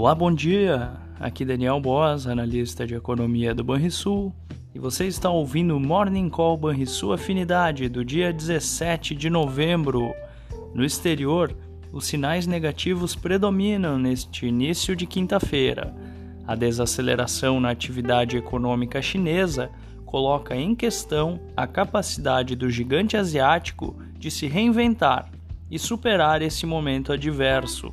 Olá, bom dia! Aqui Daniel Boas, analista de economia do Banrisul, e você está ouvindo o Morning Call Banrisul Afinidade do dia 17 de novembro. No exterior, os sinais negativos predominam neste início de quinta-feira. A desaceleração na atividade econômica chinesa coloca em questão a capacidade do gigante asiático de se reinventar e superar esse momento adverso.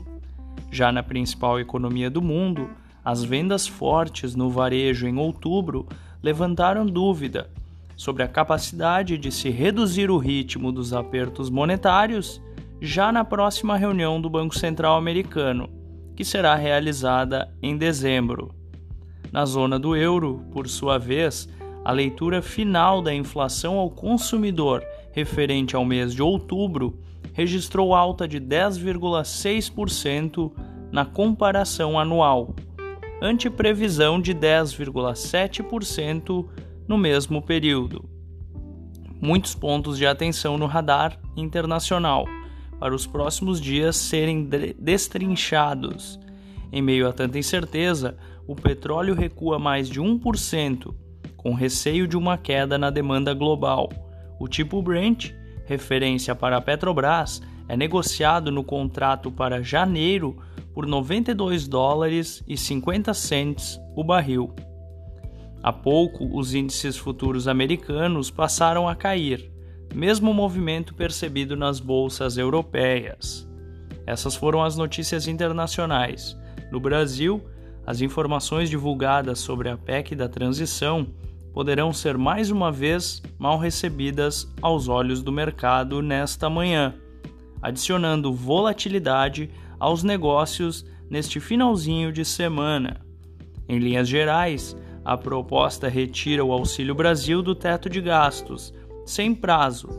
Já na principal economia do mundo, as vendas fortes no varejo em outubro levantaram dúvida sobre a capacidade de se reduzir o ritmo dos apertos monetários já na próxima reunião do Banco Central americano, que será realizada em dezembro. Na zona do euro, por sua vez, a leitura final da inflação ao consumidor referente ao mês de outubro registrou alta de 10,6% na comparação anual, ante previsão de 10,7% no mesmo período. Muitos pontos de atenção no radar internacional para os próximos dias serem destrinchados. Em meio a tanta incerteza, o petróleo recua mais de 1%, com receio de uma queda na demanda global. O tipo Brent, referência para a Petrobras, é negociado no contrato para janeiro por 92 dólares e 50 cents o barril. Há pouco, os índices futuros americanos passaram a cair, mesmo movimento percebido nas bolsas europeias. Essas foram as notícias internacionais. No Brasil, as informações divulgadas sobre a PEC da transição poderão ser mais uma vez mal recebidas aos olhos do mercado nesta manhã, adicionando volatilidade aos negócios neste finalzinho de semana. Em linhas gerais, a proposta retira o Auxílio Brasil do teto de gastos, sem prazo,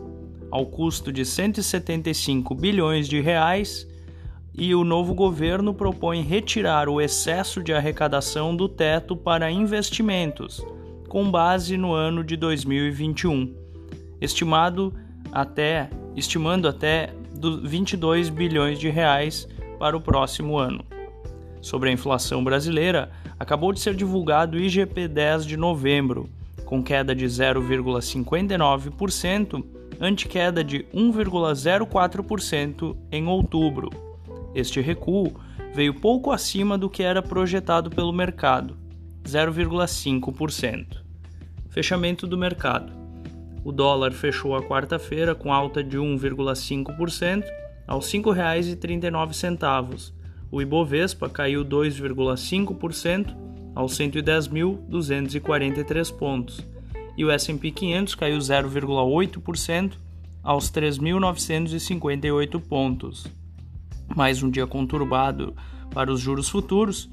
ao custo de 175 bilhões de reais, e o novo governo propõe retirar o excesso de arrecadação do teto para investimentos, com base no ano de 2021, estimado até estimando até 22 bilhões de reais para o próximo ano. Sobre a inflação brasileira, acabou de ser divulgado o IGP-10 de novembro, com queda de 0,59%, ante queda de 1,04% em outubro. Este recuo veio pouco acima do que era projetado pelo mercado, 0,5%. Fechamento do mercado. O dólar fechou a quarta-feira com alta de 1,5% aos R$ 5,39. O Ibovespa caiu 2,5% aos 110.243 pontos. E o S&P 500 caiu 0,8% aos 3.958 pontos. Mais um dia conturbado para os juros futuros.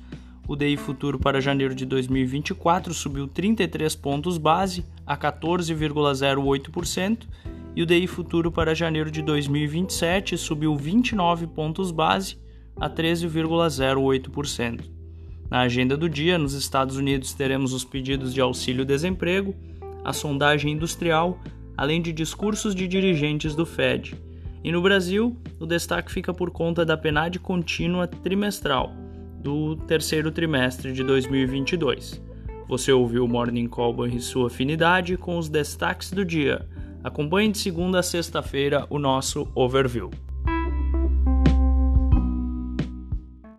O DI futuro para janeiro de 2024 subiu 33 pontos base a 14,08% e o DI futuro para janeiro de 2027 subiu 29 pontos base a 13,08%. Na agenda do dia, nos Estados Unidos, teremos os pedidos de auxílio-desemprego, a sondagem industrial, além de discursos de dirigentes do Fed. E no Brasil, o destaque fica por conta da PNAD contínua trimestral do terceiro trimestre de 2022. Você ouviu o Morning Call e sua afinidade com os destaques do dia. Acompanhe de segunda a sexta-feira o nosso overview.